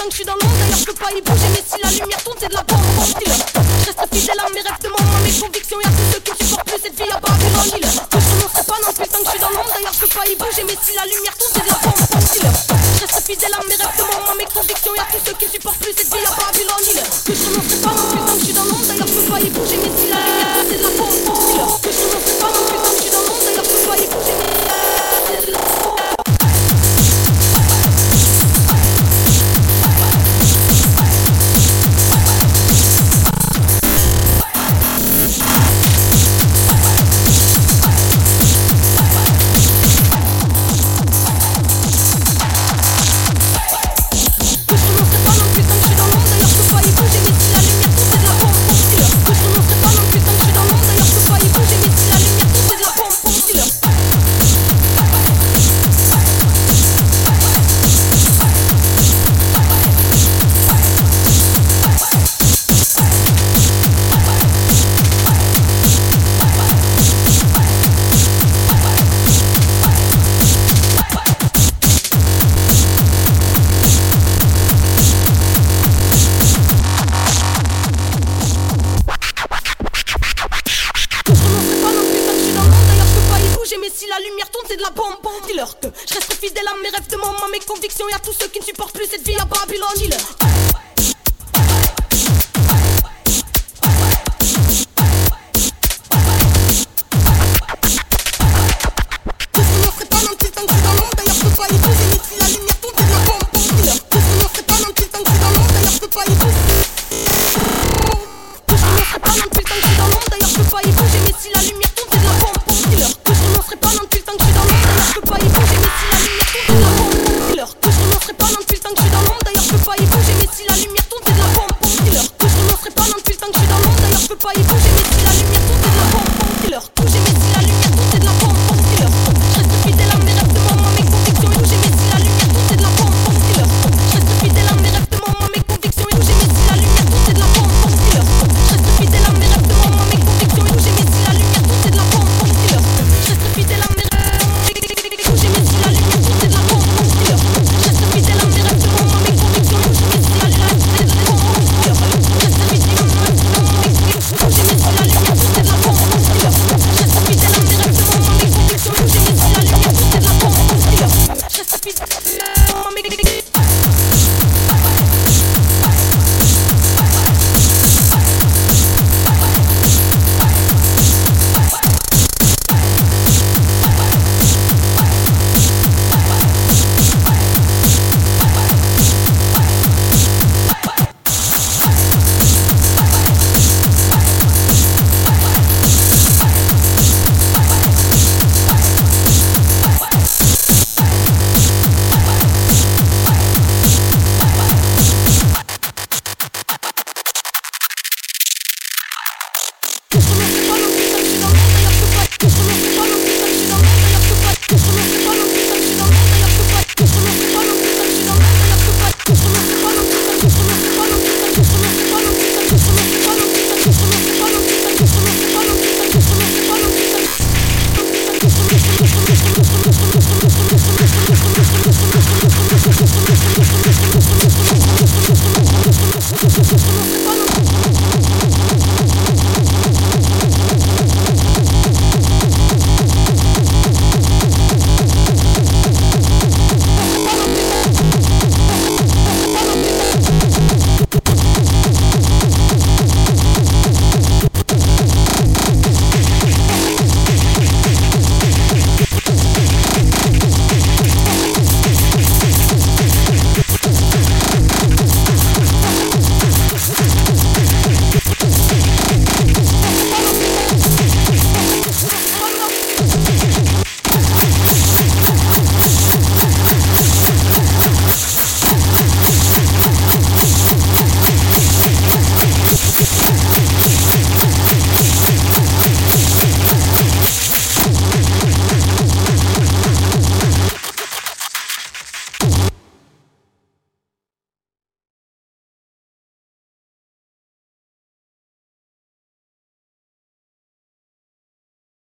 putain que je suis dans l'ombre D'ailleurs je peux pas y bouger mais si la lumière tourne c'est de la bombe. Je Reste fidèle à mes rêves de maman mes convictions Y'a tous ceux qui supportent plus cette vie à Babylone Hill Que je ne prononcerai pas non putain que je suis dans l'ombre D'ailleurs je peux pas y bouger mais si la lumière tourne c'est de la bombe. Je Reste fidèle à mes rêves de maman mes convictions Y'a tous ceux qui supportent plus cette vie à Babylone Hill Que je ne prononcerai pas non putain que je suis dans l'ombre D'ailleurs je peux pas y bouger mais si je reste fidèle à mes rêves de maman, mes convictions et à tous ceux qui ne supportent plus cette vie à Babylone. Rapide